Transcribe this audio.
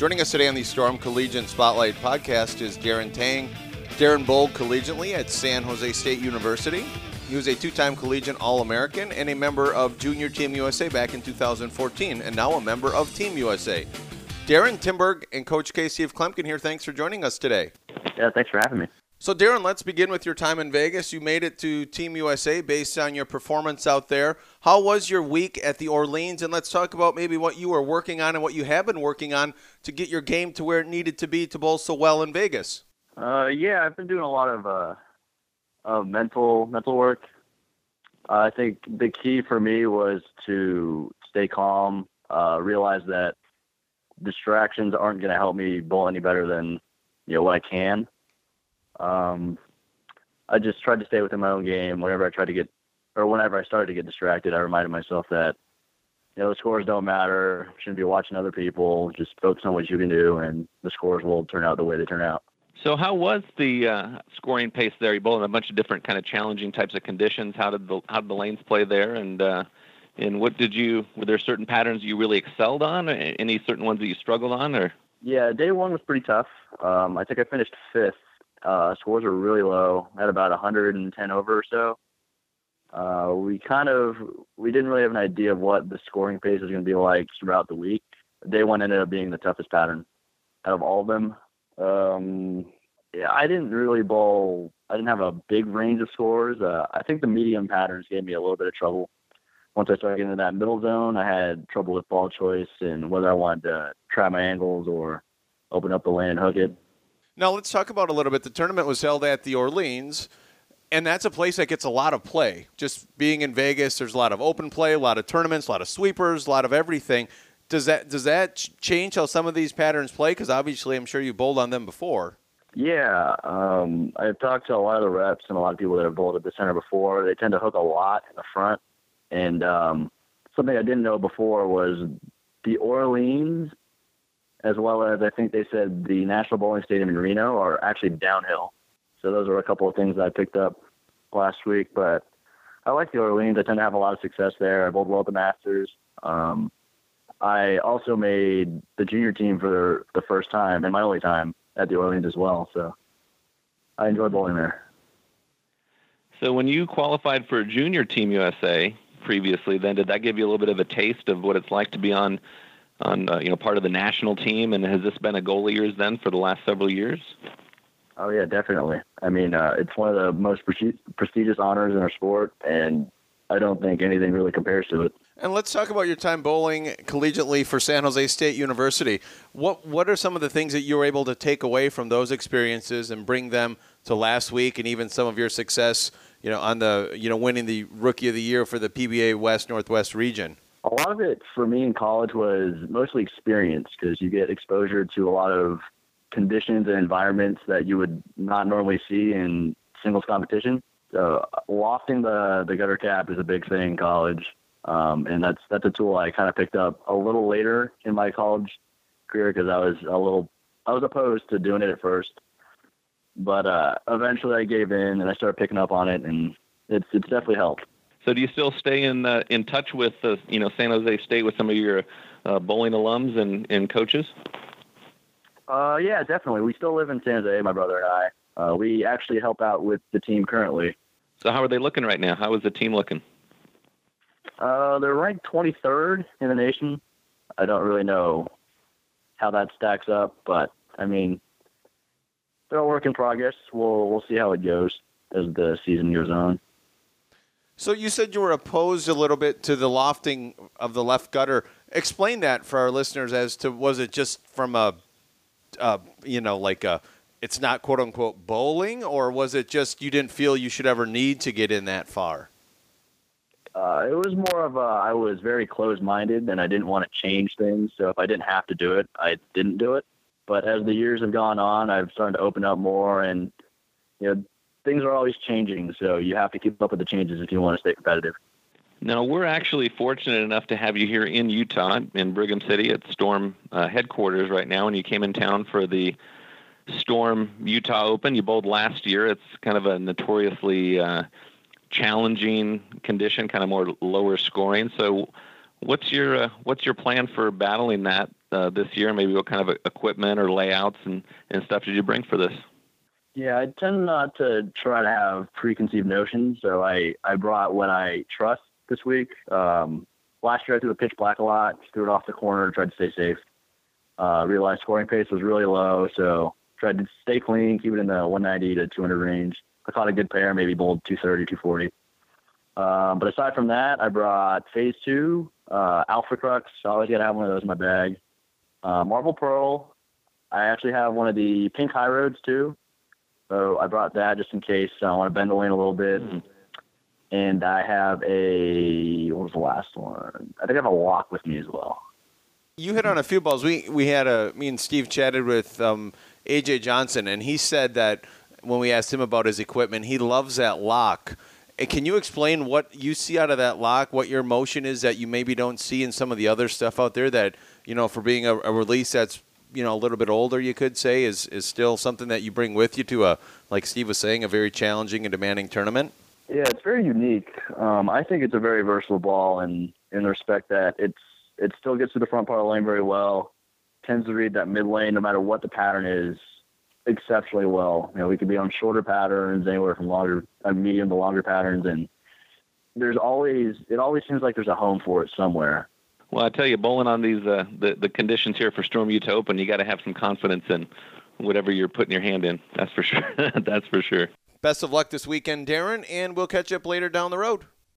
Joining us today on the Storm Collegiate Spotlight podcast is Darren Tang. Darren bowled collegiately at San Jose State University. He was a two time collegiate All American and a member of Junior Team USA back in 2014, and now a member of Team USA. Darren, Tim Berg and Coach Casey of Kloempken here. Thanks for joining us today. Yeah, thanks for having me. So, Darren, let's begin with your time in Vegas. You made it to Team USA based on your performance out there. How was your week at the Orleans? And let's talk about maybe what you were working on and what you have been working on to get your game to where it needed to be to bowl so well in Vegas. Uh, yeah, I've been doing a lot of uh, uh, mental mental work. I think the key for me was to stay calm, uh, realize that distractions aren't going to help me bowl any better than you know what I can. Um, I just tried to stay within my own game. Whenever I tried to get, or whenever I started to get distracted, I reminded myself that you know the scores don't matter. Shouldn't be watching other people. Just focus on what you can do, and the scores will turn out the way they turn out. So, how was the uh, scoring pace there? You bowled in a bunch of different kind of challenging types of conditions. How did the how did the lanes play there? And uh, and what did you? Were there certain patterns you really excelled on? Any certain ones that you struggled on? Or yeah, day one was pretty tough. Um, I think I finished fifth. Uh, scores were really low. at about 110 over or so. Uh, we kind of we didn't really have an idea of what the scoring pace was going to be like throughout the week. Day one ended up being the toughest pattern out of all of them. Um, yeah, I didn't really bowl. I didn't have a big range of scores. Uh, I think the medium patterns gave me a little bit of trouble once I started getting into that middle zone, I had trouble with ball choice and whether I wanted to try my angles or open up the lane and hook it. Now let's talk about a little bit. The tournament was held at the Orleans, and that's a place that gets a lot of play. Just being in Vegas, there's a lot of open play, a lot of tournaments, a lot of sweepers, a lot of everything. Does that does that change how some of these patterns play? Because obviously, I'm sure you bowled on them before. Yeah, um, I've talked to a lot of the reps and a lot of people that have bowled at the center before. They tend to hook a lot in the front and um, something I didn't know before was the Orleans, as well as I think they said the National Bowling Stadium in Reno, are actually downhill. So those are a couple of things that I picked up last week. But I like the Orleans. I tend to have a lot of success there. I bowled well at the Masters. Um, I also made the junior team for the first time and my only time at the Orleans as well. So I enjoy bowling there. So when you qualified for Junior Team USA, previously, then did that give you a little bit of a taste of what it's like to be on on uh, you know part of the national team? And has this been a goal of yours then for the last several years? Oh yeah, definitely. I mean, uh, it's one of the most pre- prestigious honors in our sport, and I don't think anything really compares to it. And let's talk about your time bowling collegiately for San Jose State University. What what are some of the things that you were able to take away from those experiences and bring them to last week, and even some of your success you know, on the you know winning the Rookie of the Year for the PBA West Northwest region? A lot of it for me in college was mostly experience because you get exposure to a lot of conditions and environments that you would not normally see in singles competition. So lofting the the gutter cap is a big thing in college, um, and that's that's a tool I kind of picked up a little later in my college career because I was a little I was opposed to doing it at first, but uh, eventually I gave in and I started picking up on it, and it's it's definitely helped. So do you still stay in uh, in touch with uh, you know San Jose State with some of your uh, bowling alums and, and coaches? Uh, yeah, definitely. We still live in San Jose, my brother and I. Uh, we actually help out with the team currently. So how are they looking right now? How is the team looking? Uh, they're ranked 23rd in the nation. I don't really know how that stacks up, but I mean, they're a work in progress. We'll we'll see how it goes as the season goes on. So you said you were opposed a little bit to the lofting of the left gutter. Explain that for our listeners as to was it just from a, uh, you know, like a, it's not quote unquote bowling, or was it just you didn't feel you should ever need to get in that far? Uh, it was more of a, I was very closed minded and I didn't want to change things. So if I didn't have to do it, I didn't do it. But as the years have gone on, I've started to open up more, and you know, things are always changing. So you have to keep up with the changes if you want to stay competitive. Now, we're actually fortunate enough to have you here in Utah, in Brigham City at Storm uh, headquarters right now, and you came in town for the Storm Utah Open. You bowled last year. It's kind of a notoriously uh, challenging condition, kind of more lower scoring. So, what's your uh, what's your plan for battling that uh, this year? Maybe what kind of equipment or layouts and, and stuff did you bring for this? Yeah, I tend not to try to have preconceived notions, so I I brought what I trust this week. Um, last year I threw a pitch black a lot, threw it off the corner, tried to stay safe. Uh, realized scoring pace was really low, so tried to stay clean, keep it in the 190 to 200 range. I caught a good pair, maybe bowled 230, 240. Um, but aside from that, I brought Phase Two, uh, Alpha Crux. Always gotta have one of those in my bag. Uh, Marvel Pearl. I actually have one of the pink Hy-Roads too. So I brought that just in case I want to bend the lane a little bit. Mm-hmm and I have a what was the last one? I think I have a lock with me as well. You hit on a few balls. We we had a me and Steve chatted with um, AJ Johnson, and he said that when we asked him about his equipment, he loves that lock. Can you explain what you see out of that lock? What your motion is that you maybe don't see in some of the other stuff out there that you know for being a, a release that's you know a little bit older, you could say is is still something that you bring with you to a like Steve was saying a very challenging and demanding tournament. Yeah, it's very unique. Um, I think it's a very versatile ball, and in the respect that it's it still gets to the front part of the lane very well. Tends to read that mid lane, no matter what the pattern is, exceptionally well. You know, we could be on shorter patterns, anywhere from longer, uh, medium to longer patterns, and there's always it always seems like there's a home for it somewhere. Well, I tell you, bowling on these uh, the the conditions here for Storm Utah Open, you got to have some confidence in whatever you're putting your hand in. That's for sure. That's for sure. Best of luck this weekend, Darren, and we'll catch up later down the road.